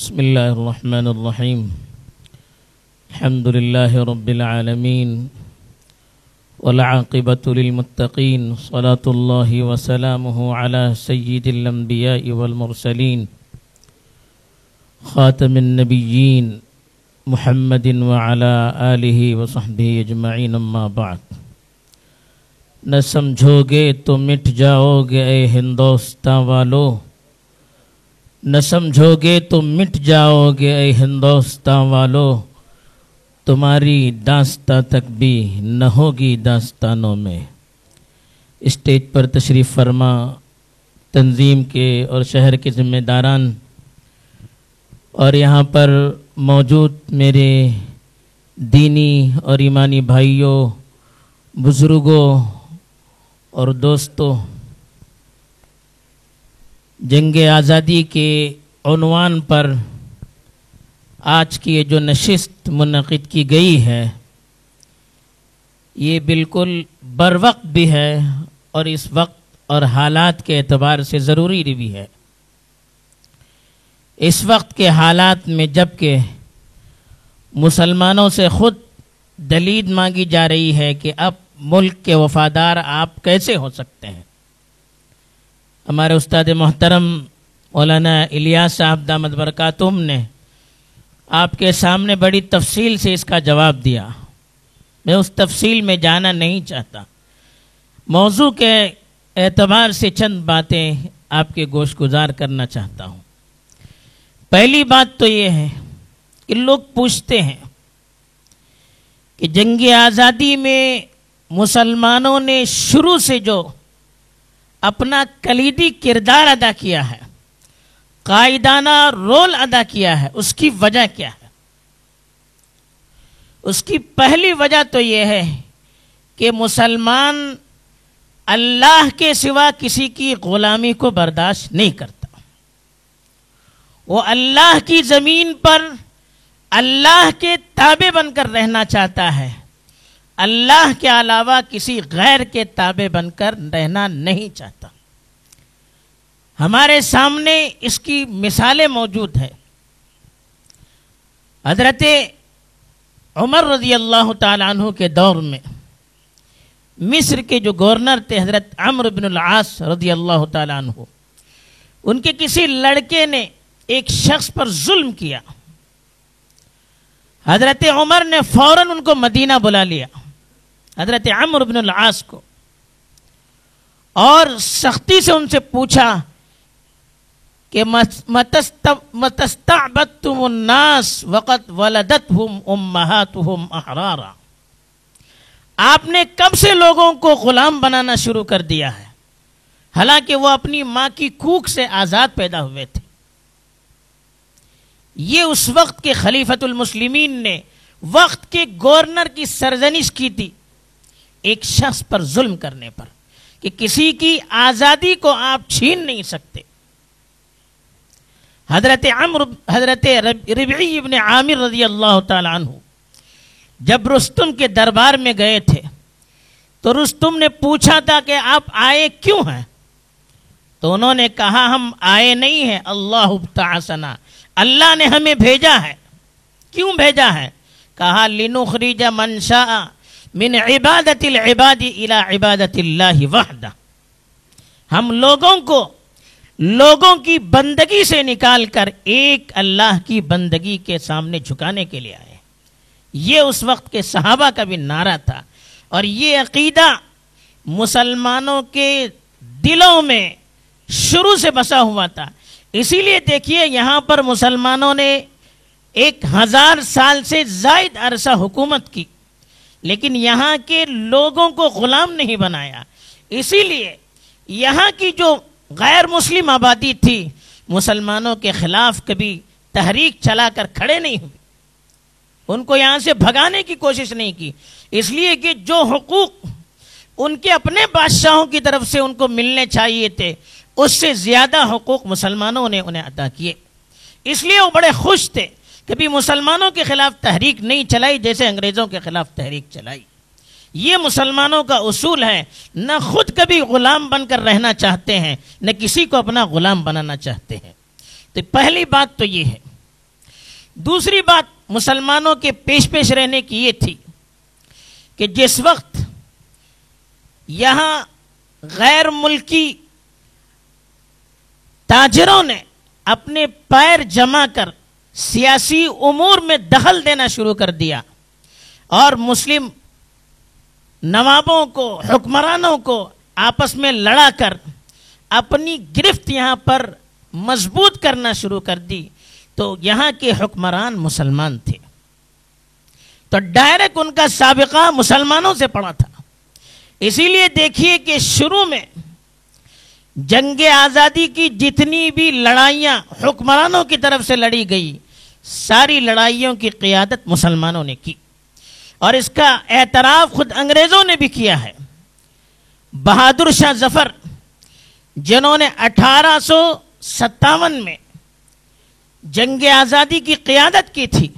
بسم الله الرحمن الرحيم. الحمد لله رب العالمين والعاقبة للمتقين. صلاة الله وسلامه على سيد الأنبياء والمرسلين. خاتم النبيين محمد وعلى آله وصحبه أجمعين أما بعد. نہ سمجھو گے تو مٹ جاؤ گے، اے ہندوستان والو. نہ سمجھو گے تو مٹ جاؤ گے اے ہندوستان والو، تمہاری داستان تک بھی نہ ہوگی داستانوں میں۔ اسٹیج پر تشریف فرما، تنظیم کے اور شہر کے ذمہ داران۔ اور یہاں پر موجود میرے دینی اور ایمانی بھائیوں، بزرگوں اور دوستوں۔ جنگ آزادی کے عنوان پر آج کی یہ جو نشست منعقد کی گئی ہے، یہ بالکل بر وقت بھی ہے اور اس وقت اور حالات کے اعتبار سے ضروری بھی ہے۔ اس وقت کے حالات میں جبکہ مسلمانوں سے خود دلید مانگی جا رہی ہے کہ اب ملک کے وفادار آپ کیسے ہو سکتے ہیں۔ ہمارے استاد محترم مولانا الیاس صاحب دامد برکاتم نے آپ کے سامنے بڑی تفصیل سے اس کا جواب دیا۔ میں اس تفصیل میں جانا نہیں چاہتا۔ موضوع کے اعتبار سے چند باتیں آپ کے گوشت گزار کرنا چاہتا ہوں۔ پہلی بات تو یہ ہے، کہ لوگ پوچھتے ہیں کہ جنگ آزادی میں مسلمانوں نے شروع سے جو اپنا کلیدی کردار ادا کیا ہے، قائدانہ رول ادا کیا ہے، اس کی وجہ کیا ہے؟ اس کی پہلی وجہ تو یہ ہے کہ مسلمان اللہ کے سوا کسی کی غلامی کو برداشت نہیں کرتا۔ وہ اللہ کی زمین پر اللہ کے تابع بن کر رہنا چاہتا ہے۔ اللہ کے علاوہ کسی غیر کے تابع بن کر رہنا نہیں چاہتا۔ ہمارے سامنے اس کی مثالیں موجود ہیں۔ حضرت عمر رضی اللہ تعالیٰ عنہ کے دور میں مصر کے جو گورنر تھے، حضرت عمر بن العاص رضی اللہ تعالیٰ عنہ، ان کے کسی لڑکے نے ایک شخص پر ظلم کیا۔ حضرت عمر نے فوراً ان کو مدینہ بلا لیا۔ حضرت عمر بن العاص کو اور سختی سے ان سے پوچھا کہ متستعبدتم الناس وقت ولدتہم امہاتہم احرارا۔ آپ نے کب سے لوگوں کو غلام بنانا شروع کر دیا ہے؟ حالانکہ وہ اپنی ماں کی کوک سے آزاد پیدا ہوئے تھے۔ یہ اس وقت کے خلیفت المسلمین نے وقت کے گورنر کی سرزنش کی تھی۔ ایک شخص پر ظلم کرنے پر کہ کسی کی آزادی کو آپ چھین نہیں سکتے۔ حضرت عمر حضرت ربعی ابن عامر رضی اللہ تعالی عنہ جب رستم کے دربار میں گئے تھے، تو رستم نے پوچھا تھا کہ آپ آئے کیوں ہیں؟ تو انہوں نے کہا، ہم آئے نہیں ہیں، اللہ تعصنا اللہ نے ہمیں بھیجا ہے۔ کیوں بھیجا ہے؟ کہا، لنخرج من شاء۔ من عبادت العباد الى عبادت اللہ وحدہ۔ ہم لوگوں کو لوگوں کی بندگی سے نکال کر ایک اللہ کی بندگی کے سامنے جھکانے کے لیے آئے۔ یہ اس وقت کے صحابہ کا بھی نعرہ تھا۔ اور یہ عقیدہ مسلمانوں کے دلوں میں شروع سے بسا ہوا تھا۔ اسی لیے دیکھیے یہاں پر مسلمانوں نے ایک ہزار سال سے زائد عرصہ حکومت کی۔ لیکن یہاں کے لوگوں کو غلام نہیں بنایا۔ اسی لیے یہاں کی جو غیر مسلم آبادی تھی، مسلمانوں کے خلاف کبھی تحریک چلا کر کھڑے نہیں ہوئی ان کو یہاں سے بھگانے کی کوشش نہیں کی۔ اس لیے کہ جو حقوق ان کے اپنے بادشاہوں کی طرف سے ان کو ملنے چاہیے تھے، اس سے زیادہ حقوق مسلمانوں نے انہیں ادا کیے۔ اس لیے وہ بڑے خوش تھے۔ کبھی مسلمانوں کے خلاف تحریک نہیں چلائی جیسے انگریزوں کے خلاف تحریک چلائی۔ یہ مسلمانوں کا اصول ہے، نہ خود کبھی غلام بن کر رہنا چاہتے ہیں، نہ کسی کو اپنا غلام بنانا چاہتے ہیں۔ تو پہلی بات تو یہ ہے۔ دوسری بات مسلمانوں کے پیش پیش رہنے کی یہ تھی کہ جس وقت یہاں غیر ملکی تاجروں نے اپنے پیر جما کر سیاسی امور میں دخل دینا شروع کر دیا اور مسلم نوابوں کو، حکمرانوں کو آپس میں لڑا کر اپنی گرفت یہاں پر مضبوط کرنا شروع کر دی۔ تو یہاں کے حکمران مسلمان تھے۔ تو ڈائریکٹ ان کا سابقہ مسلمانوں سے پڑا تھا۔ اسی لیے دیکھیے کہ شروع میں جنگ آزادی کی جتنی بھی لڑائیاں حکمرانوں کی طرف سے لڑی گئی ساری لڑائیوں کی قیادت مسلمانوں نے کی اور اس کا اعتراف خود انگریزوں نے بھی کیا ہے۔ بہادر شاہ ظفر، جنہوں نے اٹھارہ سو ستاون میں جنگ آزادی کی قیادت کی تھی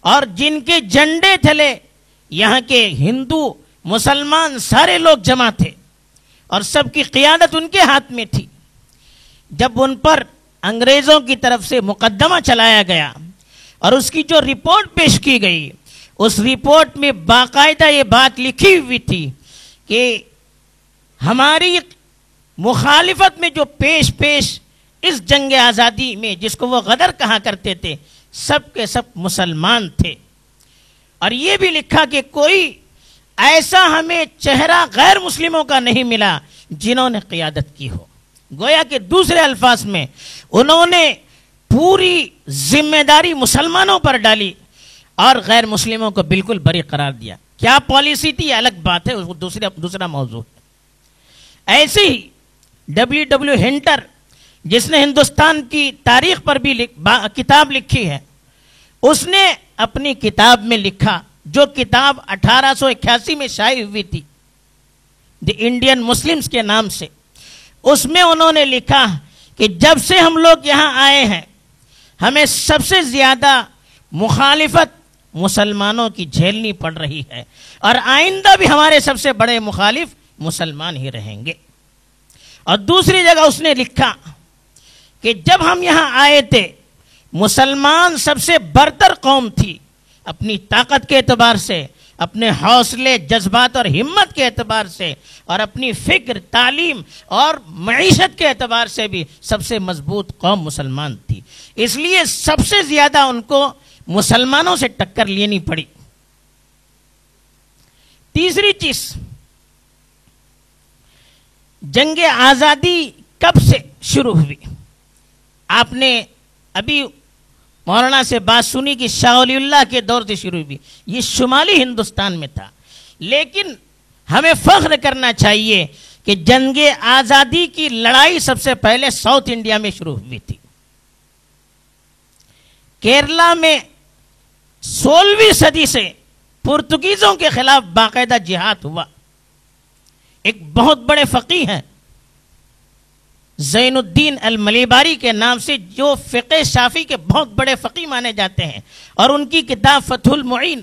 اور جن کے جنڈے تھلے یہاں کے ہندو، مسلمان سارے لوگ جمع تھے اور سب کی قیادت ان کے ہاتھ میں تھی۔ جب ان پر انگریزوں کی طرف سے مقدمہ چلایا گیا اور اس کی جو رپورٹ پیش کی گئی، اس رپورٹ میں باقاعدہ یہ بات لکھی ہوئی تھی کہ ہماری مخالفت میں جو پیش پیش اس جنگ آزادی میں جس کو وہ غدر کہا کرتے تھے، سب کے سب مسلمان تھے۔ اور یہ بھی لکھا کہ کوئی ایسا ہمیں چہرہ غیر مسلموں کا نہیں ملا جنہوں نے قیادت کی ہو۔ گویا کہ دوسرے الفاظ میں انہوں نے پوری ذمہ داری مسلمانوں پر ڈالی اور غیر مسلموں کو بالکل بری قرار دیا۔ کیا پالیسی تھی؟ الگ بات ہے دوسرا دوسرا موضوع۔ ہے ایسے ہی ڈبلیو ڈبلیو ہنٹر، جس نے ہندوستان کی تاریخ پر بھی کتاب لکھی ہے، اس نے اپنی کتاب میں لکھا، جو کتاب اٹھارہ سو اکیاسی میں شائع ہوئی تھی۔ دی انڈین مسلمس کے نام سے۔ اس میں انہوں نے لکھا کہ جب سے ہم لوگ یہاں آئے ہیں، ہمیں سب سے زیادہ مخالفت مسلمانوں کی جھیلنی پڑ رہی ہے۔ اور آئندہ بھی ہمارے سب سے بڑے مخالف مسلمان ہی رہیں گے۔ اور دوسری جگہ اس نے لکھا کہ جب ہم یہاں آئے تھے، مسلمان سب سے برتر قوم تھی، اپنی طاقت کے اعتبار سے اپنے حوصلے، جذبات اور ہمت کے اعتبار سے اور اپنی فکر، تعلیم اور معیشت کے اعتبار سے بھی سب سے مضبوط قوم مسلمان تھی۔ اس لیے سب سے زیادہ ان کو مسلمانوں سے ٹکر لینی پڑی۔ تیسری چیز، جنگ آزادی کب سے شروع ہوئی؟ آپ نے ابھی مولانا سے بات سنی کہ شاہ ولی اللہ کے دور سے شروع ہوئی یہ شمالی ہندوستان میں تھا۔ لیکن ہمیں فخر کرنا چاہیے کہ جنگ آزادی کی لڑائی سب سے پہلے ساؤتھ انڈیا میں شروع ہوئی تھی۔ کیرلا میں سولہویں صدی سے پرتگیزوں کے خلاف باقاعدہ جہاد ہوا۔ ایک بہت بڑے فقی ہیں۔ زین الدین الملیباری کے نام سے جو فقہ شافی کے بہت بڑے فقی مانے جاتے ہیں اور ان کی کتاب فتح المعین،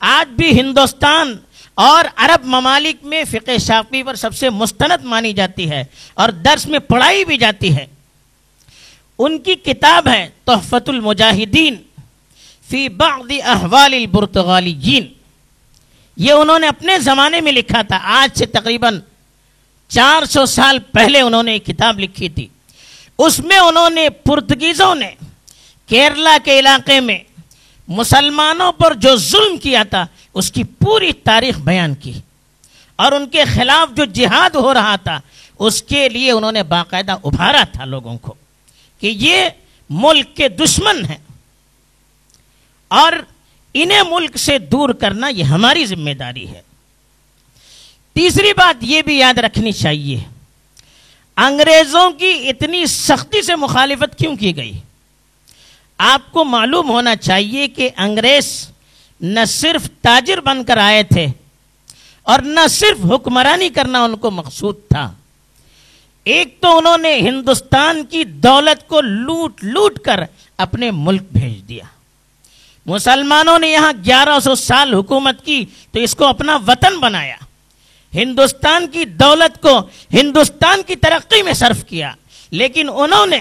آج بھی ہندوستان اور عرب ممالک میں فقہ شافی پر سب سے مستند مانی جاتی ہے اور درس میں پڑھائی بھی جاتی ہے۔ ان کی کتاب ہے تحفت المجاہدین فی بعض احوال البرتغالیین۔ یہ انہوں نے اپنے زمانے میں لکھا تھا، آج سے تقریباً چار سو سال پہلے انہوں نے ایک کتاب لکھی تھی۔ اس میں انہوں نے پرتگیزوں نے کیرلا کے علاقے میں مسلمانوں پر جو ظلم کیا تھا، اس کی پوری تاریخ بیان کی۔ اور ان کے خلاف جو جہاد ہو رہا تھا، اس کے لیے انہوں نے باقاعدہ ابھارا تھا لوگوں کو کہ یہ ملک کے دشمن ہیں۔ اور انہیں ملک سے دور کرنا یہ ہماری ذمہ داری ہے۔ تیسری بات یہ بھی یاد رکھنی چاہیے، انگریزوں کی اتنی سختی سے مخالفت کیوں کی گئی؟ آپ کو معلوم ہونا چاہیے کہ انگریز نہ صرف تاجر بن کر آئے تھے اور نہ صرف حکمرانی کرنا ان کو مقصود تھا۔ ایک تو انہوں نے ہندوستان کی دولت کو لوٹ لوٹ کر اپنے ملک بھیج دیا۔ مسلمانوں نے یہاں گیارہ سو سال حکومت کی تو اس کو اپنا وطن بنایا۔ ہندوستان کی دولت کو ہندوستان کی ترقی میں صرف کیا۔ لیکن انہوں نے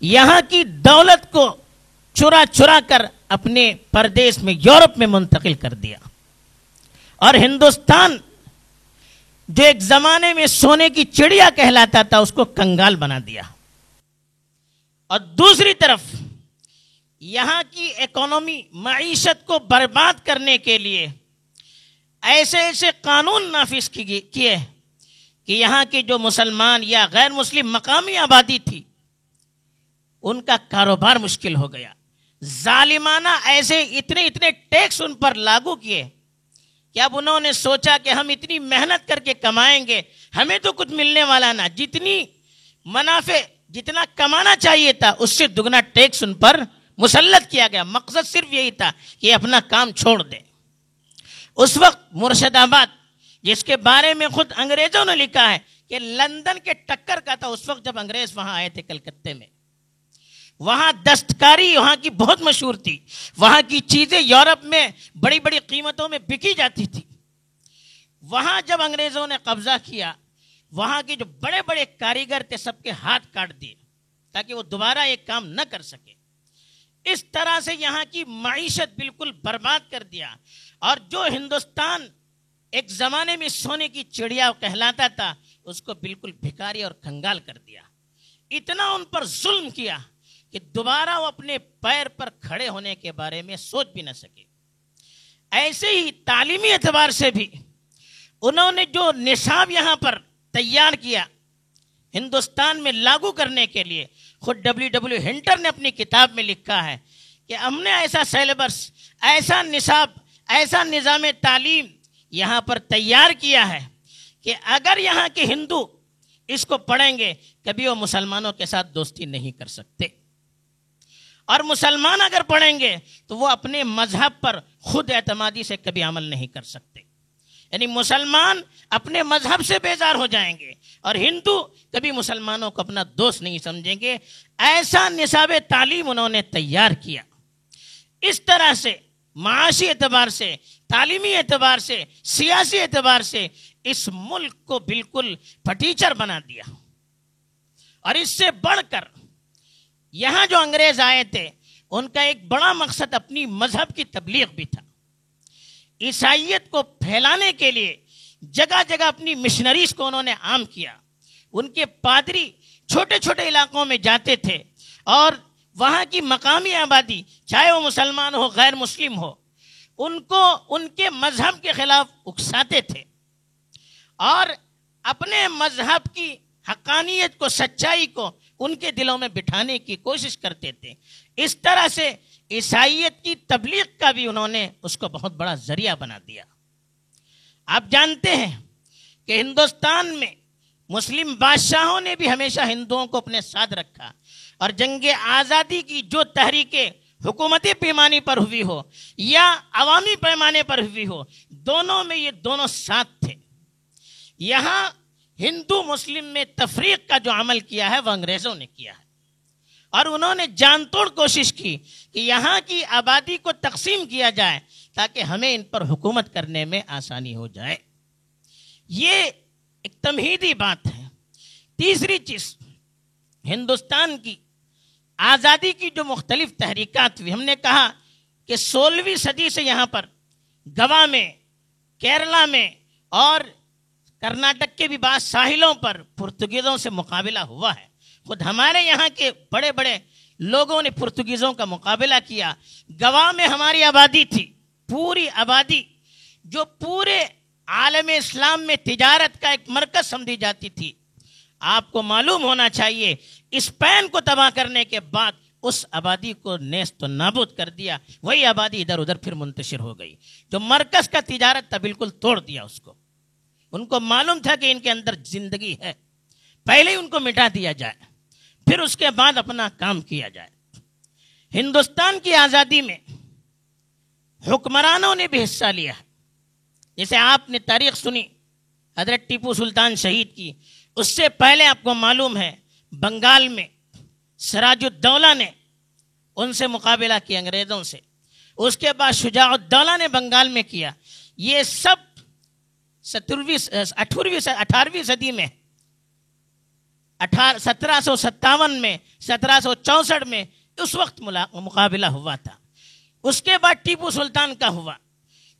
یہاں کی دولت کو چرا چرا کر اپنے پردیش میں، یورپ میں منتقل کر دیا۔ اور ہندوستان جو ایک زمانے میں سونے کی چڑیا کہلاتا تھا، اس کو کنگال بنا دیا۔ اور دوسری طرف یہاں کی اکانومی معیشت کو برباد کرنے کے لیے ایسے ایسے قانون نافذ کیے کہ یہاں کے جو مسلمان یا غیر مسلم مقامی آبادی تھی، ان کا کاروبار مشکل ہو گیا۔ ظالمانہ ایسے اتنے اتنے ٹیکس ان پر لاگو کیے کہ اب انہوں نے سوچا کہ ہم اتنی محنت کر کے کمائیں گے، ہمیں تو کچھ ملنے والا نہ۔ جتنی منافع، جتنا کمانا چاہیے تھا، اس سے دگنا ٹیکس ان پر مسلط کیا گیا۔ مقصد صرف یہی تھا کہ اپنا کام چھوڑ دیں۔ اس وقت مرشد آباد، جس کے بارے میں خود انگریزوں نے لکھا ہے کہ لندن کے ٹکر کا تھا، اس وقت جب انگریز وہاں آئے تھے کلکتے میں۔ وہاں دستکاری وہاں کی بہت مشہور تھی، وہاں کی چیزیں یورپ میں بڑی بڑی قیمتوں میں بکی جاتی تھی۔ وہاں جب انگریزوں نے قبضہ کیا، وہاں کے جو بڑے بڑے کاریگر تھے، سب کے ہاتھ کاٹ دیے تاکہ وہ دوبارہ ایک کام نہ کر سکے۔ اس طرح سے یہاں کی معیشت بالکل برباد کر دیا۔ اور جو ہندوستان ایک زمانے میں سونے کی چڑیا کہلاتا تھا، اس کو بالکل بھکاری اور کنگال کر دیا۔ اتنا ان پر ظلم کیا کہ دوبارہ وہ اپنے پیر پر کھڑے ہونے کے بارے میں سوچ بھی نہ سکے۔ ایسے ہی تعلیمی اعتبار سے بھی انہوں نے جو نصاب یہاں پر تیار کیا ہندوستان میں لاگو کرنے کے لیے خود ڈبلیو ڈبلیو ہنٹر نے اپنی کتاب میں لکھا ہے کہ ہم نے ایسا سیلیبس ایسا نصاب، ایسا نظام تعلیم یہاں پر تیار کیا ہے کہ اگر یہاں کے ہندو اس کو پڑھیں گے، کبھی وہ مسلمانوں کے ساتھ دوستی نہیں کر سکتے۔ اور مسلمان اگر پڑھیں گے تو وہ اپنے مذہب پر خود اعتمادی سے کبھی عمل نہیں کر سکتے۔ یعنی مسلمان اپنے مذہب سے بیزار ہو جائیں گے۔ اور ہندو کبھی مسلمانوں کو اپنا دوست نہیں سمجھیں گے۔ ایسا نصاب تعلیم انہوں نے تیار کیا۔ اس طرح سے، معاشی اعتبار سے، تعلیمی اعتبار سے، سیاسی اعتبار سے اس ملک کو بالکل پٹیچر بنا دیا۔ اور اس سے بڑھ کر یہاں جو انگریز آئے تھے، ان کا ایک بڑا مقصد اپنی مذہب کی تبلیغ بھی تھا۔ عیسائیت کو پھیلانے کے لیے جگہ جگہ اپنی مشنریز کو انہوں نے عام کیا۔ ان کے پادری چھوٹے چھوٹے علاقوں میں جاتے تھے اور وہاں کی مقامی آبادی، چاہے وہ مسلمان ہو، غیر مسلم ہو، ان کو ان کے مذہب کے خلاف اکساتے تھے۔ اور اپنے مذہب کی حقانیت کو، سچائی کو ان کے دلوں میں بٹھانے کی کوشش کرتے تھے۔ اس طرح سے عیسائیت کی تبلیغ کا بھی انہوں نے اس کو بہت بڑا ذریعہ بنا دیا۔ آپ جانتے ہیں کہ ہندوستان میں مسلم بادشاہوں نے بھی ہمیشہ ہندوؤں کو اپنے ساتھ رکھا اور جنگ آزادی کی جو تحریکیں حکومتی پیمانے پر ہوئی ہو یا عوامی پیمانے پر ہوئی ہو، دونوں میں یہ دونوں ساتھ تھے۔ یہاں ہندو مسلم میں تفریق کا جو عمل کیا ہے، وہ انگریزوں نے کیا ہے۔ اور انہوں نے جان توڑ کوشش کی کہ یہاں کی آبادی کو تقسیم کیا جائے تاکہ ہمیں ان پر حکومت کرنے میں آسانی ہو جائے۔ یہ ایک تمہیدی بات ہے۔ تیسری چیز، ہندوستان کی آزادی کی جو مختلف تحریکات ہوئی، ہم نے کہا کہ سولہویں صدی سے یہاں پر گوا میں، کیرلا میں اور کرناٹک کے بھی بعض ساحلوں پر پرتگیزوں سے مقابلہ ہوا ہے۔ خود ہمارے یہاں کے بڑے بڑے لوگوں نے پرتگیزوں کا مقابلہ کیا۔ گواہ میں ہماری آبادی تھی، پوری آبادی، جو پورے عالم اسلام میں تجارت کا ایک مرکز سمجھی جاتی تھی۔ آپ کو معلوم ہونا چاہیے اسپین کو تباہ کرنے کے بعد اس آبادی کو نیست و نابود کر دیا۔ وہی آبادی ادھر ادھر پھر منتشر ہو گئی، جو مرکز کا تجارت تھا، بالکل توڑ دیا اس کو۔ ان کو معلوم تھا کہ ان کے اندر زندگی ہے۔ پہلے ہی ان کو مٹا دیا جائے۔ پھر اس کے بعد اپنا کام کیا جائے۔ ہندوستان کی آزادی میں حکمرانوں نے بھی حصہ لیا۔ ہے جیسے آپ نے تاریخ سنی، حضرت ٹیپو سلطان شہید کی۔ اس سے پہلے آپ کو معلوم ہے، بنگال میں سراج الدولہ نے ان سے مقابلہ کیا انگریزوں سے۔ اس کے بعد شجاع الدولہ نے بنگال میں کیا۔ یہ سب سترویں اٹھارہویں اٹھارہویں صدی میں سترہ سو ستاون میں، سترہ سو چونسٹھ میں اس وقت مقابلہ ہوا تھا۔ اس کے بعد ٹیپو سلطان کا ہوا۔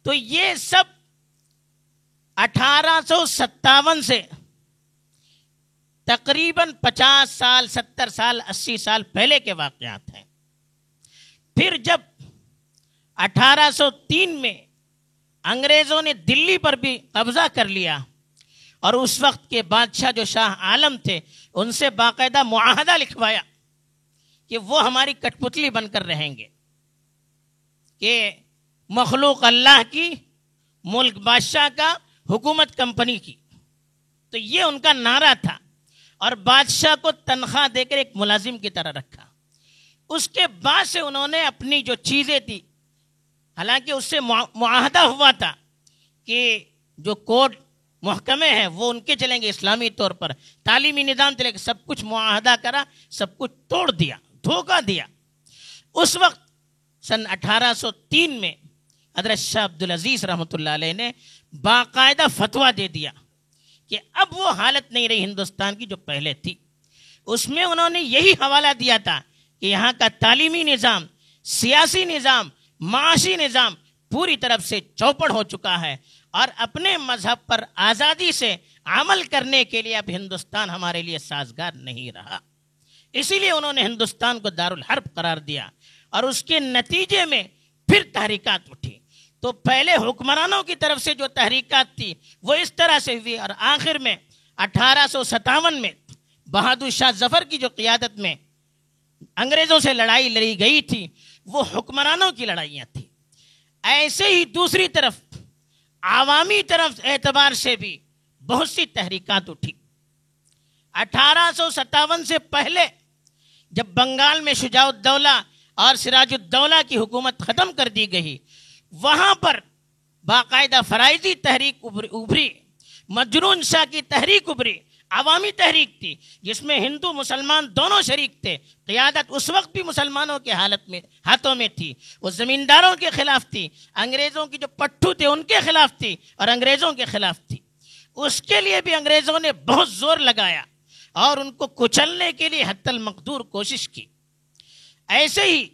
تو یہ سب اٹھارہ سو ستاون سے تقریباً پچاس سال، ستر سال، اسی سال پہلے کے واقعات ہیں۔ پھر جب اٹھارہ سو تین میں انگریزوں نے دلی پر بھی قبضہ کر لیا اور اس وقت کے بادشاہ جو شاہ عالم تھے، ان سے باقاعدہ معاہدہ لکھوایا کہ وہ ہماری کٹ پتلی بن کر رہیں گے، کہ مخلوق اللہ کی، ملک بادشاہ کا، حکومت کمپنی کی۔ تو یہ ان کا نعرہ تھا اور بادشاہ کو تنخواہ دے کر ایک ملازم کی طرح رکھا۔ اس کے بعد سے انہوں نے اپنی جو چیزیں تھی، حالانکہ اس سے معاہدہ ہوا تھا کہ جو کوڈ محکمے ہیں، وہ ان کے چلیں گے اسلامی طور پر۔ تعلیمی نظام چلے گا، سب کچھ معاہدہ کرا، سب کچھ توڑ دیا، دھوکہ دیا۔ اس وقت سن اٹھارہ سو تین میں حضرت شاہ عبدالعزیز رحمۃ اللہ علیہ نے باقاعدہ فتویٰ دے دیا کہ اب وہ حالت نہیں رہی ہندوستان کی جو پہلے تھی۔ اس میں انہوں نے یہی حوالہ دیا تھا کہ یہاں کا تعلیمی نظام، سیاسی نظام، معاشی نظام پوری طرف سے چوپڑ ہو چکا ہے۔ اور اپنے مذہب پر آزادی سے عمل کرنے کے لیے اب ہندوستان ہمارے لیے سازگار نہیں رہا۔ اسی لیے انہوں نے ہندوستان کو دارالحرب قرار دیا اور اس کے نتیجے میں پھر تحریکات اٹھی۔ تو پہلے حکمرانوں کی طرف سے جو تحریکات تھی وہ اس طرح سے ہوئی اور آخر میں اٹھارہ سو ستاون میں بہادر شاہ ظفر کی جو قیادت میں انگریزوں سے لڑائی لڑی گئی تھی وہ حکمرانوں کی لڑائیاں تھیں۔ ایسے ہی دوسری طرف عوامی طرف اعتبار سے بھی بہت سی تحریکات اٹھی۔ اٹھارہ سو ستاون سے پہلے جب بنگال میں شجاع الدولہ اور سراج الدولہ کی حکومت ختم کر دی گئی، وہاں پر باقاعدہ فرائضی تحریک ابری مجرون شاہ کی تحریک ابری عوامی تحریک تھی، جس میں ہندو، مسلمان دونوں شریک تھے۔ قیادت اس وقت بھی مسلمانوں کے حالت میں، ہاتھوں میں تھی۔ وہ زمینداروں کے خلاف تھی، انگریزوں کی جو پٹھو تھے ان کے خلاف تھی اور انگریزوں کے خلاف تھی۔ اس کے لیے بھی انگریزوں نے بہت زور لگایا اور ان کو کچلنے کے لیے حت المقدور کوشش کی۔ ایسے ہی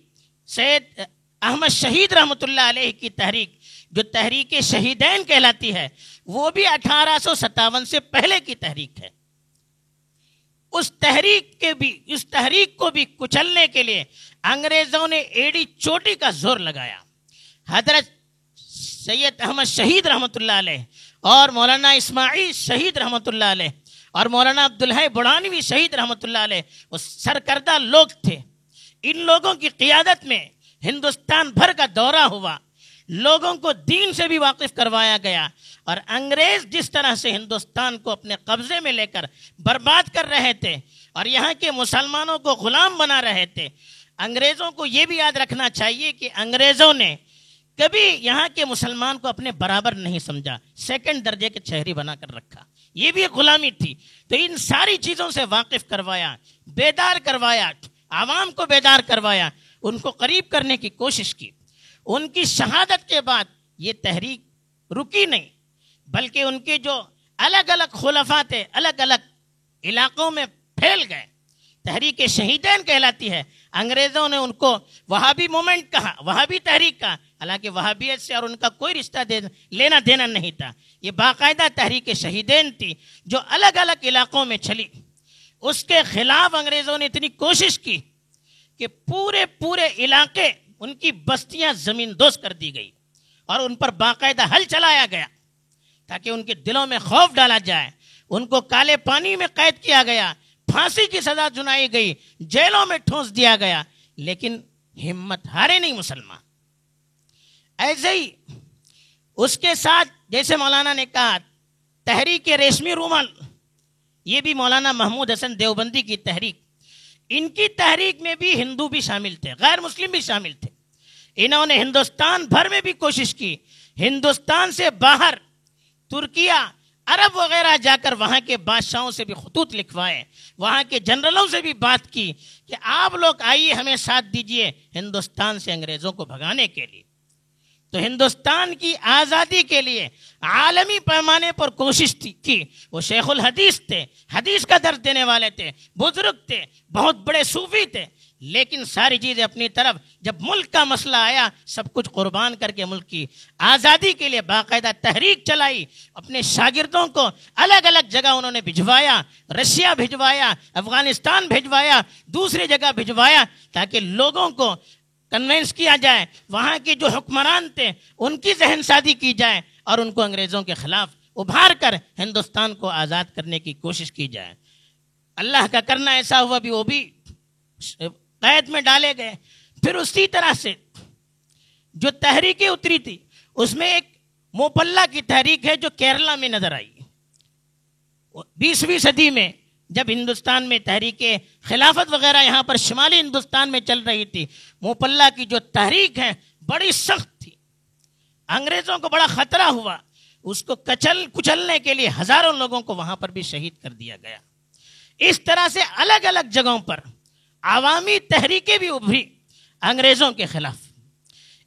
سید احمد شہید رحمۃ اللہ علیہ کی تحریک، جو تحریک شہیدین کہلاتی ہے، وہ بھی اٹھارہ سو ستاون سے پہلے کی تحریک ہے۔ اس تحریک کے بھی، اس تحریک کو بھی کچلنے کے لیے انگریزوں نے ایڈی چوٹی کا زور لگایا۔ حضرت سید احمد شہید رحمۃ اللہ علیہ اور مولانا اسماعیل شہید رحمۃ اللہ علیہ اور مولانا عبدالحی بڑانوی شہید رحمۃ اللہ علیہ، وہ سرکردہ لوگ تھے۔ ان لوگوں کی قیادت میں ہندوستان بھر کا دورہ ہوا۔ لوگوں کو دین سے بھی واقف کروایا گیا اور انگریز جس طرح سے ہندوستان کو اپنے قبضے میں لے کر برباد کر رہے تھے اور یہاں کے مسلمانوں کو غلام بنا رہے تھے، انگریزوں کو یہ بھی یاد رکھنا چاہیے کہ انگریزوں نے کبھی یہاں کے مسلمان کو اپنے برابر نہیں سمجھا، سیکنڈ درجے کے شہری بنا کر رکھا۔ یہ بھی ایک غلامی تھی۔ تو ان ساری چیزوں سے واقف کروایا، بیدار کروایا، عوام کو بیدار کروایا، ان کو قریب کرنے کی کوشش کی۔ ان کی شہادت کے بعد یہ تحریک رکی نہیں، بلکہ ان کے جو الگ الگ خلفات تھے، الگ الگ علاقوں میں پھیل گئے۔ تحریک شہیدین کہلاتی ہے۔ انگریزوں نے ان کو وہاں بھی مومنٹ کہا وہاں بھی تحریک کہا۔ حالانکہ وہابیت سے اور ان کا کوئی رشتہ لینا دینا نہیں تھا۔ یہ باقاعدہ تحریک شہیدین تھی جو الگ الگ علاقوں میں چلی۔ اس کے خلاف انگریزوں نے اتنی کوشش کی کہ پورے پورے علاقے ان کی بستیاں زمین دوست کر دی گئی اور ان پر باقاعدہ حل چلایا گیا تاکہ ان کے دلوں میں خوف ڈالا جائے۔ ان کو کالے پانی میں قید کیا گیا، پھانسی کی سزا چنائی گئی، جیلوں میں ٹھونس دیا گیا۔ لیکن ہمت ہارے نہیں مسلمان۔ ایسے ہی اس کے ساتھ جیسے مولانا نے کہا، تحریک ریشمی رومل یہ بھی مولانا محمود حسن دیوبندی کی تحریک۔ ان کی تحریک میں بھی ہندو بھی شامل تھے، غیر مسلم بھی شامل تھے۔ انہوں نے ہندوستان بھر میں بھی کوشش کی۔ ہندوستان سے باہر ترکیہ، عرب وغیرہ جا کر وہاں کے بادشاہوں سے بھی خطوط لکھوائے، وہاں کے جنرلوں سے بھی بات کی کہ آپ لوگ آئیے ہمیں ساتھ دیجیے ہندوستان سے انگریزوں کو بھگانے کے لیے۔ تو ہندوستان کی آزادی کے لیے عالمی پیمانے پر کوشش کی۔ وہ شیخ الحدیث تھے، حدیث کا درد دینے والے تھے، بزرگ تھے، بہت بڑے صوفی تھے۔ لیکن ساری چیزیں اپنی طرف، جب ملک کا مسئلہ آیا، سب کچھ قربان کر کے ملک کی آزادی کے لیے باقاعدہ تحریک چلائی، اپنے شاگردوں کو الگ الگ جگہ انہوں نے بھجوایا، رشیا بھجوایا، افغانستان بھجوایا، دوسری جگہ بھجوایا، تاکہ لوگوں کو کنوینس کیا جائے، وہاں کے جو حکمران تھے، ان کی ذہن سازی کی جائے اور ان کو انگریزوں کے خلاف ابھار کر ہندوستان کو آزاد کرنے کی کوشش کی جائے۔ اللہ کا کرنا ایسا ہوا بھی، وہ بھی قید میں ڈالے گئے۔ پھر اسی طرح سے جو تحریکیں اتری تھی، اس میں ایک موپلہ کی تحریک ہے جو کیرلا میں نظر آئی۔ بیسویں صدی میں جب ہندوستان میں تحریک خلافت وغیرہ یہاں پر شمالی ہندوستان میں چل رہی تھی، موپلہ کی جو تحریک ہے بڑی سخت تھی۔ انگریزوں کو بڑا خطرہ ہوا۔ اس کو کچل، کچلنے کے لیے ہزاروں لوگوں کو وہاں پر بھی شہید کر دیا گیا۔ اس طرح سے الگ الگ جگہوں پر عوامی تحریکیں بھی ابھری انگریزوں کے خلاف۔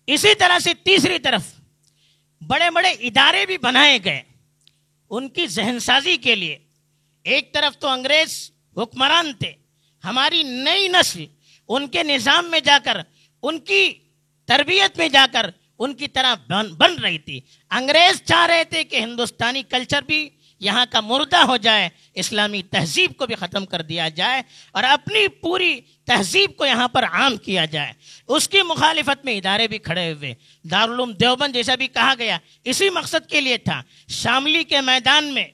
اسی طرح سے تیسری طرف بڑے بڑے ادارے بھی بنائے گئے۔ ان کی ذہن سازی کے لیے ایک طرف تو انگریز حکمران تھے۔ ہماری نئی نسل ان کے نظام میں جا کر، ان کی تربیت میں جا کر ان کی طرح بن رہی تھی۔ انگریز چاہ رہے تھے کہ ہندوستانی کلچر بھی یہاں کا مردہ ہو جائے، اسلامی تہذیب کو بھی ختم کر دیا جائے اور اپنی پوری تہذیب کو یہاں پر عام کیا جائے۔ اس کی مخالفت میں ادارے بھی کھڑے ہوئے۔ دارالعلوم دیوبند جیسا بھی کہا گیا، اسی مقصد کے لیے تھا۔ شاملی کے میدان میں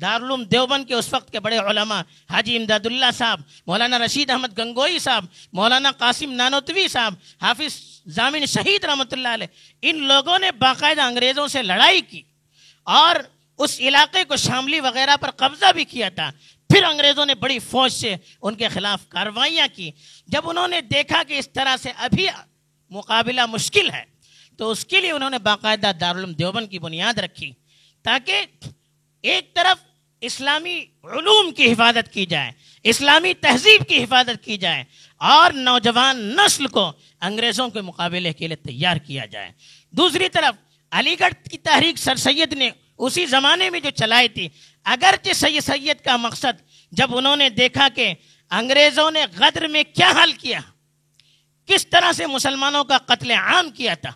دارالعلوم دیوبند کے اس وقت کے بڑے علماء، حاجی امداد اللہ صاحب، مولانا رشید احمد گنگوئی صاحب، مولانا قاسم نانوتوی صاحب، حافظ ضامن شہید رحمۃ اللہ علیہ، ان لوگوں نے باقاعدہ انگریزوں سے لڑائی کی اور اس علاقے کو شاملی وغیرہ پر قبضہ بھی کیا تھا۔ پھر انگریزوں نے بڑی فوج سے ان کے خلاف کاروائیاں کی۔ جب انہوں نے دیکھا کہ اس طرح سے ابھی مقابلہ مشکل ہے، تو اس کے لیے انہوں نے باقاعدہ دارالعلوم دیوبند کی بنیاد رکھی تاکہ ایک طرف اسلامی علوم کی حفاظت کی جائے، اسلامی تہذیب کی حفاظت کی جائے، اور نوجوان نسل کو انگریزوں کے مقابلے کے لیے تیار کیا جائے۔ دوسری طرف علی گڑھ کی تحریک سر سید نے اسی زمانے میں جو چلائی تھی۔ اگرچہ سید سید کا مقصد جب انہوں نے دیکھا کہ انگریزوں نے غدر میں کیا حل کیا، کس طرح سے مسلمانوں کا قتل عام کیا تھا،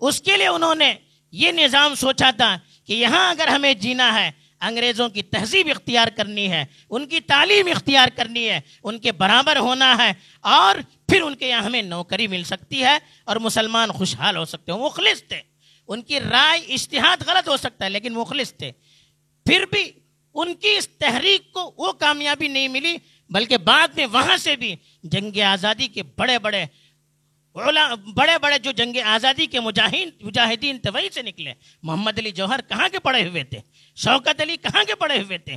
اس کے لیے انہوں نے یہ نظام سوچا تھا کہ یہاں اگر ہمیں جینا ہے، انگریزوں کی تہذیب اختیار کرنی ہے، ان کی تعلیم اختیار کرنی ہے، ان کے برابر ہونا ہے، اور پھر ان کے یہاں ہمیں نوکری مل سکتی ہے اور مسلمان خوشحال ہو سکتے ہیں مخلص تھے۔ ان کی رائے اشتہاد غلط ہو سکتا ہے، لیکن مخلص تھے۔ پھر بھی ان کی اس تحریک کو وہ کامیابی نہیں ملی، بلکہ بعد میں وہاں سے بھی جنگ آزادی کے بڑے بڑے بڑے بڑے جو جنگ آزادی کے مجاہدین تھے، وہیں سے نکلے۔ محمد علی جوہر کہاں کے پڑے ہوئے تھے؟ شوکت علی کہاں کے پڑے ہوئے تھے؟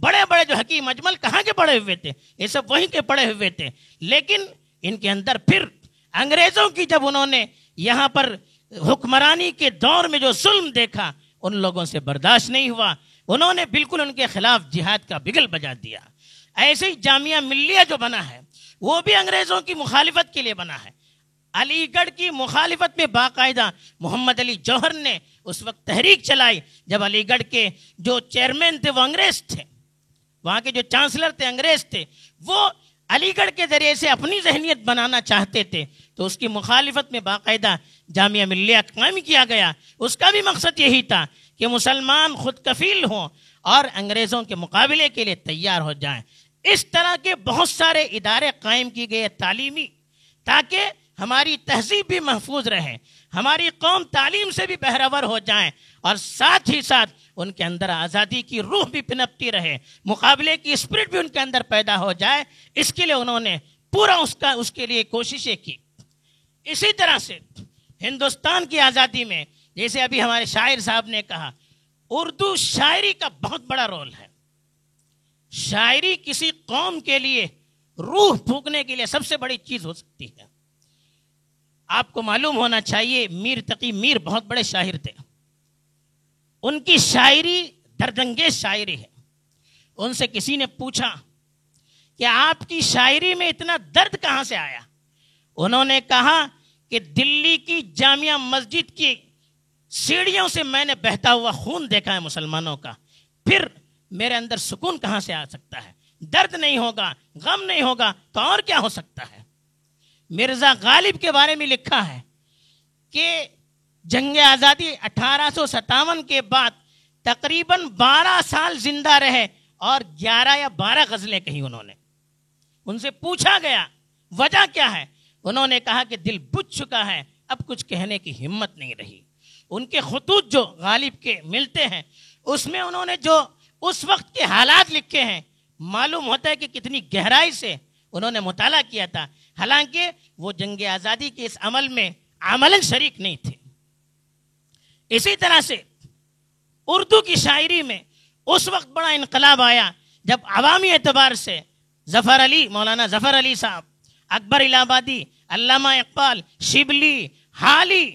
بڑے بڑے جو حکیم اجمل کہاں کے پڑے ہوئے تھے؟ یہ سب وہیں کے پڑے ہوئے تھے۔ لیکن ان کے اندر پھر انگریزوں کی جب انہوں نے یہاں پر حکمرانی کے دور میں جو ظلم دیکھا، ان لوگوں سے برداشت نہیں ہوا۔ انہوں نے بالکل ان کے خلاف جہاد کا بگل بجا دیا۔ ایسے ہی جامعہ ملیہ جو بنا ہے، وہ بھی انگریزوں کی مخالفت کے لیے بنا ہے۔ علی گڑھ کی مخالفت میں باقاعدہ محمد علی جوہر نے اس وقت تحریک چلائی، جب علی گڑھ کے جو چیئرمین تھے، وہ انگریز تھے۔ وہاں کے جو چانسلر تھے، انگریز تھے، وہ علی گڑھ کے ذریعے سے اپنی ذہنیت بنانا چاہتے تھے، تو اس کی مخالفت میں باقاعدہ جامعہ ملیہ قائم کیا گیا۔ اس کا بھی مقصد یہی تھا کہ مسلمان خود کفیل ہوں اور انگریزوں کے مقابلے کے لیے تیار ہو جائیں۔ اس طرح کے بہت سارے ادارے قائم کی گئے تعلیمی، تاکہ ہماری تہذیب بھی محفوظ رہے، ہماری قوم تعلیم سے بھی بہرور ہو جائیں اور ساتھ ہی ساتھ ان کے اندر آزادی کی روح بھی پنپتی رہے، مقابلے کی اسپرٹ بھی ان کے اندر پیدا ہو جائے، اس کے لیے انہوں نے پورا اس کا، اس کے لیے کوششیں کی۔ اسی طرح سے ہندوستان کی آزادی میں، جیسے ابھی ہمارے شاعر صاحب نے کہا، اردو شاعری کا بہت بڑا رول ہے۔ شاعری کسی قوم کے لیے روح پھونکنے کے لیے سب سے بڑی چیز ہو سکتی ہے۔ آپ کو معلوم ہونا چاہیے، میر تقی میر بہت بڑے شاعر تھے۔ ان کی شاعری دردنگیز شاعری ہے۔ ان سے کسی نے پوچھا کہ آپ کی شاعری میں اتنا درد کہاں سے آیا؟ انہوں نے کہا کہ دلی کی جامعہ مسجد کی سیڑھیوں سے میں نے بہتا ہوا خون دیکھا ہے مسلمانوں کا۔ پھر میرے اندر سکون کہاں سے آ سکتا ہے؟ درد نہیں ہوگا، غم نہیں ہوگا تو اور کیا ہو سکتا ہے؟ مرزا غالب کے بارے میں لکھا ہے کہ جنگ آزادی اٹھارہ سو ستاون کے بعد تقریباً بارہ سال زندہ رہے اور گیارہ یا بارہ غزلیں کہی انہوں نے۔ ان سے پوچھا گیا، وجہ کیا ہے؟ انہوں نے کہا کہ دل بجھ چکا ہے، اب کچھ کہنے کی ہمت نہیں رہی۔ ان کے خطوط جو غالب کے ملتے ہیں، اس میں انہوں نے جو اس وقت کے حالات لکھے ہیں، معلوم ہوتا ہے کہ کتنی گہرائی سے انہوں نے مطالعہ کیا تھا۔ حالانکہ وہ جنگ آزادی کے اس عمل میں عمل شریک نہیں تھے۔ اسی طرح سے اردو کی شاعری میں اس وقت بڑا انقلاب آیا جب عوامی اعتبار سے ظفر علی، مولانا ظفر علی صاحب، اکبر الہ آبادی، علامہ اقبال، شبلی، حالی،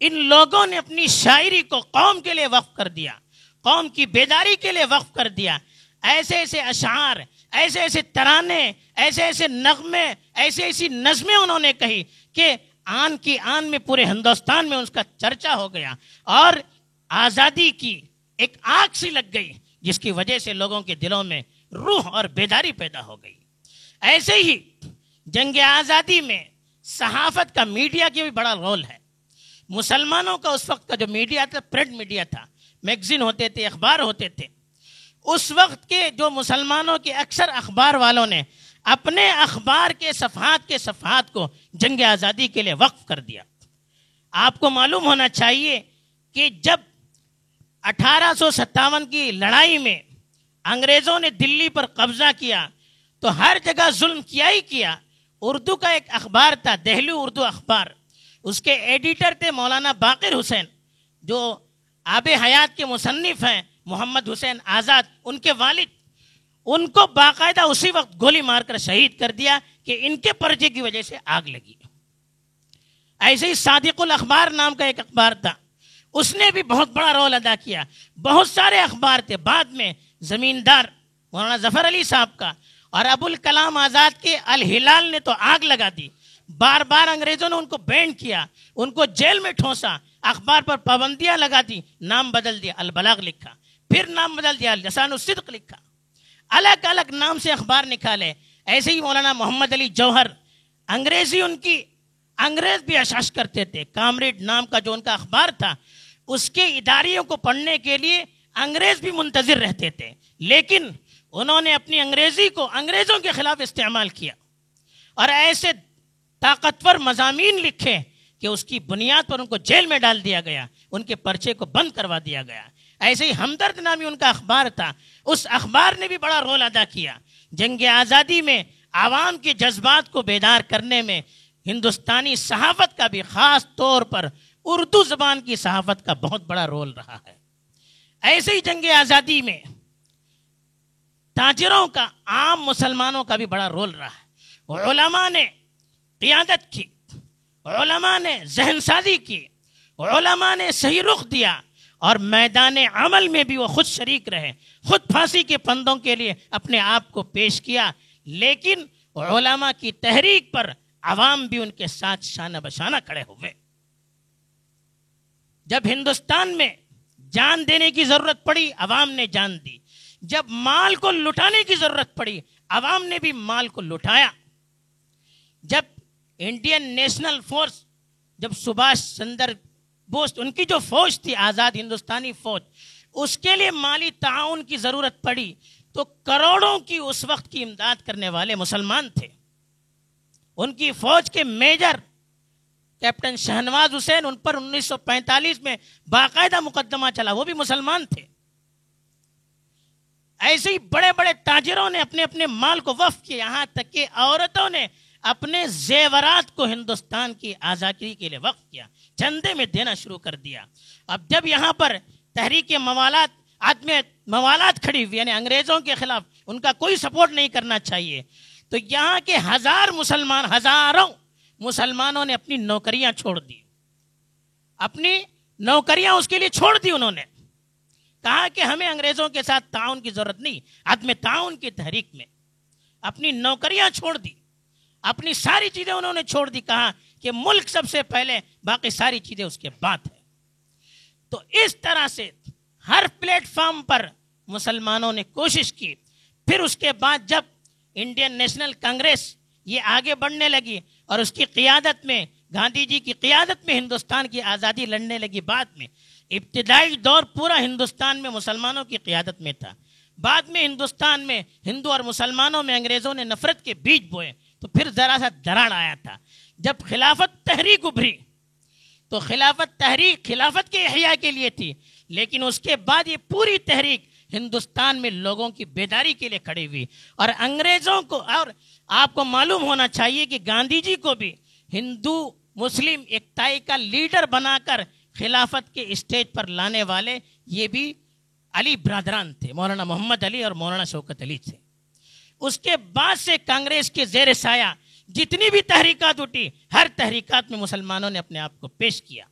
ان لوگوں نے اپنی شاعری کو قوم کے لیے وقف کر دیا، قوم کی بیداری کے لیے وقف کر دیا۔ ایسے ایسے اشعار، ایسے ایسے ترانے، ایسے ایسے نغمے، ایسے ایسی نظمیں انہوں نے کہی کہ آن کی آن میں پورے ہندوستان میں اس کا چرچا ہو گیا اور آزادی کی ایک آگ سی لگ گئی جس کی وجہ سے لوگوں کے دلوں میں روح اور بیداری پیدا ہو گئی۔ ایسے ہی جنگ آزادی میں صحافت کا میڈیا کی بھی بڑا رول ہے۔ مسلمانوں کا اس وقت کا جو میڈیا تھا، پرنٹ میڈیا تھا، میگزین ہوتے تھے، اخبار ہوتے تھے، اس وقت کے جو مسلمانوں کے اکثر اخبار والوں نے اپنے اخبار کے صفحات کے صفحات کو جنگ آزادی کے لیے وقف کر دیا۔ آپ کو معلوم ہونا چاہیے کہ جب اٹھارہ سو ستاون کی لڑائی میں انگریزوں نے دلی پر قبضہ کیا تو ہر جگہ ظلم کیا ہی کیا۔ اردو کا ایک اخبار تھا، دہلی اردو اخبار۔ اس کے ایڈیٹر تھے مولانا باقر حسین، جو آب حیات کے مصنف ہیں، محمد حسین آزاد، ان کے والد۔ ان کو باقاعدہ اسی وقت گولی مار کر شہید کر دیا کہ ان کے پرچے کی وجہ سے آگ لگی۔ ایسے ہی صادق الاخبار نام کا ایک اخبار تھا۔ اس نے بھی بہت بڑا رول ادا کیا۔ بہت سارے اخبار تھے۔ بعد میں زمیندار مولانا ظفر علی صاحب کا اور ابو الکلام آزاد کے الہلال نے تو آگ لگا دی۔ بار بار انگریزوں نے ان کو بینڈ کیا، ان کو جیل میں ٹھونسا، اخبار پر پابندیاں لگا دی، نام بدل دیا، البلاغ لکھا۔ پھر نام بدل دیا لسان الصدق لکھا۔ الگ الگ نام سے اخبار نکالے۔ ایسے ہی مولانا محمد علی جوہر، انگریزی ان کی، انگریز بھی اشاش کرتے تھے۔ کامریڈ نام کا جو ان کا اخبار تھا، اس کے اداریوں کو پڑھنے کے لیے انگریز بھی منتظر رہتے تھے۔ لیکن انہوں نے اپنی انگریزی کو انگریزوں کے خلاف استعمال کیا۔ اور ایسے طاقتور مضامین لکھے کہ اس کی بنیاد پر ان کو جیل میں ڈال دیا گیا، ان کے پرچے کو بند کروا دیا گیا۔ ایسے ہی ہمدرد نامی ان کا اخبار تھا۔ اس اخبار نے بھی بڑا رول ادا کیا۔ جنگ آزادی میں عوام کے جذبات کو بیدار کرنے میں ہندوستانی صحافت کا بھی خاص طور پر اردو زبان کی صحافت کا بہت بڑا رول رہا ہے۔ ایسے ہی جنگ آزادی میں تاجروں کا عام مسلمانوں کا بھی بڑا رول رہا ہے۔ علماء نے قیادت کی، علماء نے ذہن سازی کی، علماء نے صحیح رخ دیا۔ اور میدان عمل میں بھی وہ خود شریک رہے، خود پھانسی کے پندوں کے لیے اپنے آپ کو پیش کیا، لیکن علماء کی تحریک پر عوام بھی ان کے ساتھ شانہ بشانہ کھڑے ہوئے۔ جب ہندوستان میں جان دینے کی ضرورت پڑی، عوام نے جان دی۔ جب مال کو لٹانے کی ضرورت پڑی، عوام نے بھی مال کو لٹایا۔ جب انڈین نیشنل فورس، جب سبھاش چندر بوس ان کی جو فوج تھی، آزاد ہندوستانی فوج، اس کے لیے مالی تعاون کی ضرورت پڑی۔ تو کروڑوں کی اس وقت کی امداد کرنے والے مسلمان تھے۔ ان کی فوج کے میجر کیپٹن شہنواز حسین، ان پر انیس سو پینتالیس میں باقاعدہ مقدمہ چلا۔ وہ بھی مسلمان تھے۔ ایسے ہی بڑے بڑے تاجروں نے اپنے اپنے مال کو وف کیا۔ یہاں تک کہ عورتوں نے اپنے زیورات کو ہندوستان کی آزادی کے لیے وقف کیا۔ چندے میں دینا شروع کر دیا۔ اب جب یہاں پر تحریک موالات آدمی موالات کھڑی ہوئی یعنی انگریزوں کے خلاف ان کا کوئی سپورٹ نہیں کرنا چاہیے، تو یہاں کے ہزار مسلمان، ہزاروں مسلمانوں نے اپنی نوکریاں چھوڑ دی۔ اپنی نوکریاں اس کے لیے چھوڑ دی انہوں نے۔ کہا کہ ہمیں انگریزوں کے ساتھ تعاون کی ضرورت نہیں، عدم تعاون کی تحریک میں۔ اپنی نوکریاں چھوڑ دی، اپنی ساری چیزیں انہوں نے چھوڑ دی۔ کہا کہ ملک سب سے پہلے باقی ساری چیزیں اس کے بعد ہے تو اس طرح سے ہر پلیٹ فارم پر مسلمانوں نے کوشش کی۔ پھر اس کے بعد جب انڈین نیشنل کانگریس یہ آگے بڑھنے لگی اور اس کی قیادت میں، گاندھی جی کی قیادت میں ہندوستان کی آزادی لڑنے لگی بعد میں، ابتدائی دور پورا ہندوستان میں مسلمانوں کی قیادت میں تھا۔ بعد میں ہندوستان میں ہندو اور مسلمانوں میں انگریزوں نے نفرت کے بیج بوئے۔ تو پھر ذرا سا دراڑ آیا تھا۔ جب خلافت تحریک ابھری، تو خلافت تحریک خلافت کے احیاء کے لیے تھی، لیکن اس کے بعد یہ پوری تحریک ہندوستان میں لوگوں کی بیداری کے لیے کھڑی ہوئی۔ اور انگریزوں کو، اور آپ کو معلوم ہونا چاہیے کہ گاندھی جی کو بھی ہندو، مسلم ایکتائی کا لیڈر بنا کر خلافت کے اسٹیج پر لانے والے یہ بھی علی برادران تھے، مولانا محمد علی اور مولانا شوکت علی تھے۔ اس کے بعد سے کانگریس کے زیر سایہ جتنی بھی تحریکات اٹھی ہر تحریکات میں مسلمانوں نے اپنے آپ کو پیش کیا۔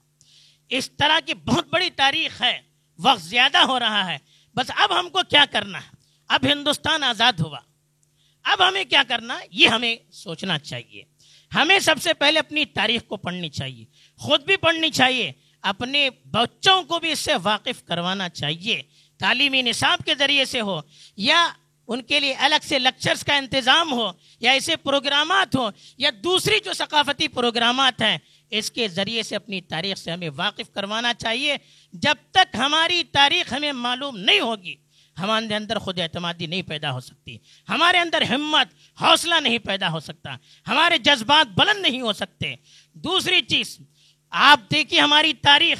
اس طرح کی بہت بڑی تاریخ ہے، وقت زیادہ ہو رہا ہے۔ بس اب ہم کو کیا کرنا ہے؟ اب ہندوستان آزاد ہوا۔ اب ہمیں کیا کرنا یہ ہمیں سوچنا چاہیے۔ ہمیں سب سے پہلے اپنی تاریخ کو پڑھنی چاہیے۔ خود بھی پڑھنی چاہیے۔ اپنے بچوں کو بھی اس سے واقف کروانا چاہیے۔ تعلیمی نصاب کے ذریعے سے ہو یا ان کے لیے الگ سے لیکچرز کا انتظام ہو یا ایسے پروگرامات ہوں یا دوسری جو ثقافتی پروگرامات ہیں، اس کے ذریعے سے اپنی تاریخ سے ہمیں واقف کروانا چاہیے۔ جب تک ہماری تاریخ ہمیں معلوم نہیں ہوگی، ہمارے اندر خود اعتمادی نہیں پیدا ہو سکتی۔ ہمارے اندر ہمت، حوصلہ نہیں پیدا ہو سکتا۔ ہمارے جذبات بلند نہیں ہو سکتے۔ دوسری چیز، آپ دیکھیے ہماری تاریخ،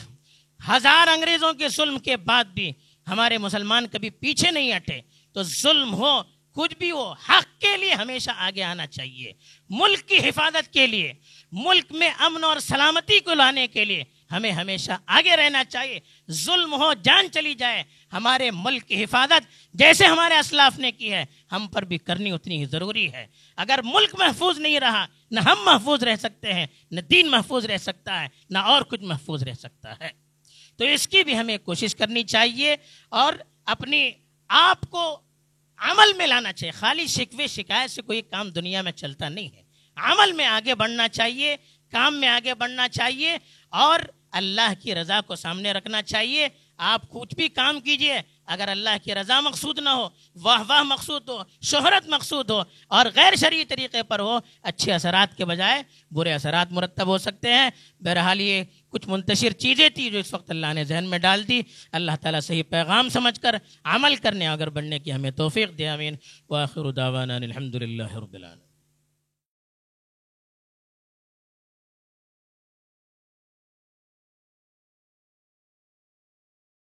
ہزار انگریزوں کے ظلم کے بعد بھی ہمارے مسلمان کبھی پیچھے نہیں ہٹے۔ تو ظلم ہو کچھ بھی ہو حق کے لیے ہمیشہ آگے آنا چاہیے۔ ملک کی حفاظت کے لیے، ملک میں امن اور سلامتی کو لانے کے لیے ہمیں ہمیشہ آگے رہنا چاہیے۔ ظلم ہو، جان چلی جائے۔ ہمارے ملک کی حفاظت جیسے ہمارے اسلاف نے کی ہے، ہم پر بھی کرنی اتنی ہی ضروری ہے۔ اگر ملک محفوظ نہیں رہا، نہ ہم محفوظ رہ سکتے ہیں، نہ دین محفوظ رہ سکتا ہے، نہ اور کچھ محفوظ رہ سکتا ہے۔ تو اس کی بھی ہمیں کوشش کرنی چاہیے اور اپنی آپ کو عمل میں لانا چاہیے۔ خالی شکوے، شکایت سے کوئی کام دنیا میں چلتا نہیں ہے۔ عمل میں آگے بڑھنا چاہیے، کام میں آگے بڑھنا چاہیے اور اللہ کی رضا کو سامنے رکھنا چاہیے۔ آپ کچھ بھی کام کیجیے، اگر اللہ کی رضا مقصود نہ ہو، واہ واہ مقصود ہو، شہرت مقصود ہو اور غیر شرعی طریقے پر ہو، اچھے اثرات کے بجائے برے اثرات مرتب ہو سکتے ہیں۔ بہرحال یہ کچھ منتشر چیزیں تھیں جو اس وقت اللہ نے ذہن میں ڈال دی۔ اللہ تعالیٰ صحیح پیغام سمجھ کر عمل کرنے اگر بننے کی ہمیں توفیق دے امین واخر دعوانا الحمد للہ رب العالمین۔